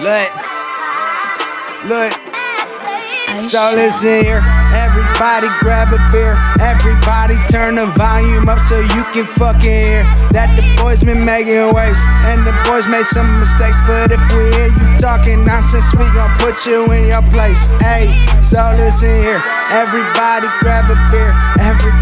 Look, look. So listen here, everybody grab a beer. Everybody turn the volume up so you can fucking hear that the boys been making waves and the boys made some mistakes. But if we hear you talking nonsense, we gon' put you in your place. Hey, so listen here, everybody grab a beer. Everybody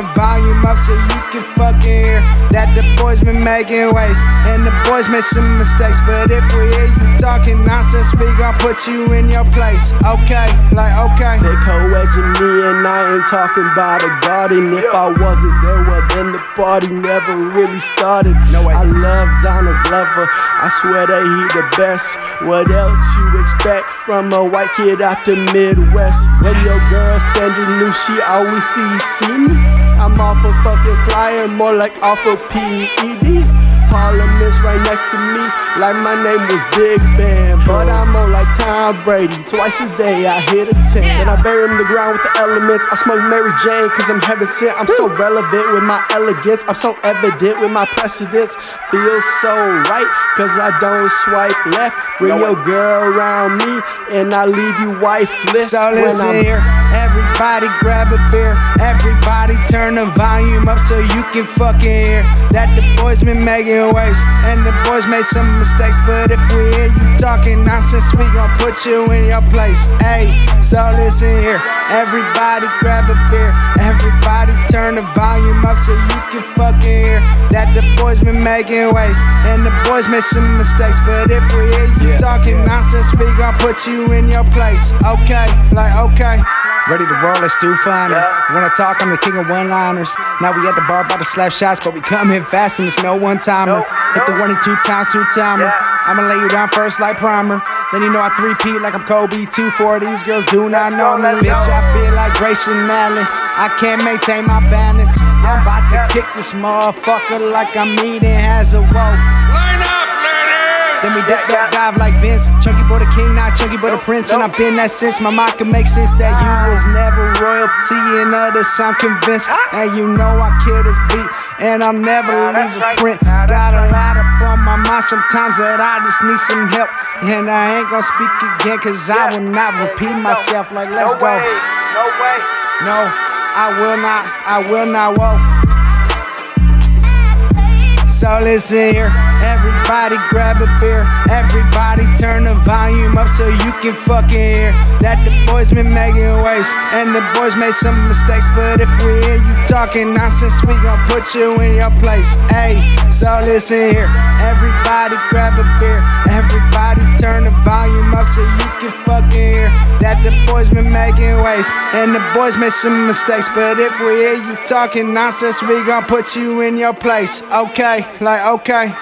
the volume up so you can fucking hear that the boys been making waves and the boys made some mistakes. But if we hear you talking nonsense, we gon' put you in your place. Okay, like okay. They co-edging me and I ain't talking about a garden. If I wasn't there, well then the party never really started. No way. I love Donald Glover. I swear that he the best. What else you expect from a white kid out the Midwest? When your girl send you new, she always see see me. I'm off a fucking flyer, more like off a PED. Is right next to me, like my name was Big Ben. But I'm more like Tom Brady. Twice a day I hit a 10. Then I bury him in the ground with the elements. I smoke Mary Jane, cause I'm heaven sent. I'm so relevant with my elegance. I'm so evident with my precedence. Feels so right, cause I don't swipe left. Bring your girl around me, and I leave you wifeless. So when I'm here, everybody grab a beer. Everybody turn the volume up so you can fucking hear that the boys been making waves and the boys made some mistakes. But if we hear you talking nonsense, we gon' put you in your place. Hey, so listen here, everybody grab a beer. Everybody turn the volume up so you can fucking hear that the boys been making waves and the boys made some mistakes. But if we hear you talking nonsense, we gon' put you in your place. Okay, like okay. Ready to roll, let's do finer. When I talk, I'm the king of one-liners. Now we at the bar about to slap shots, but we come in fast and it's no one-timer. Hit the one and two times, two-timer. I'ma lay you down first like primer. Then you know I three-peat like I'm Kobe. Two for these girls do not know me. Bitch, I feel like Grayson Allen. I can't maintain my balance. I'm about to kick this motherfucker like I'm eating as a woe. Then we dip that dive like Vince. Chunky boy the king, not chunky boy the prince. And I've been that since my mind can make sense that you was never royalty and others, I'm convinced. And you know I kill this beat, and I'll never leave a print. Got a lot up on my mind sometimes that I just need some help. And I ain't gonna speak again, cause I will not repeat myself. Like, let's go. No way. No, I will not, I will not, whoa. So listen here, everybody grab a beer. Everybody turn the volume up so you can fucking hear that the boys been making waves and the boys made some mistakes. But if we hear you talking nonsense, we gon' put you in your place. Hey, so listen here, everybody grab a beer. Everybody turn the volume up so you can fucking hear that the boys been making waves and the boys made some mistakes. But if we hear you talking nonsense, we gon' put you in your place. Okay, like okay.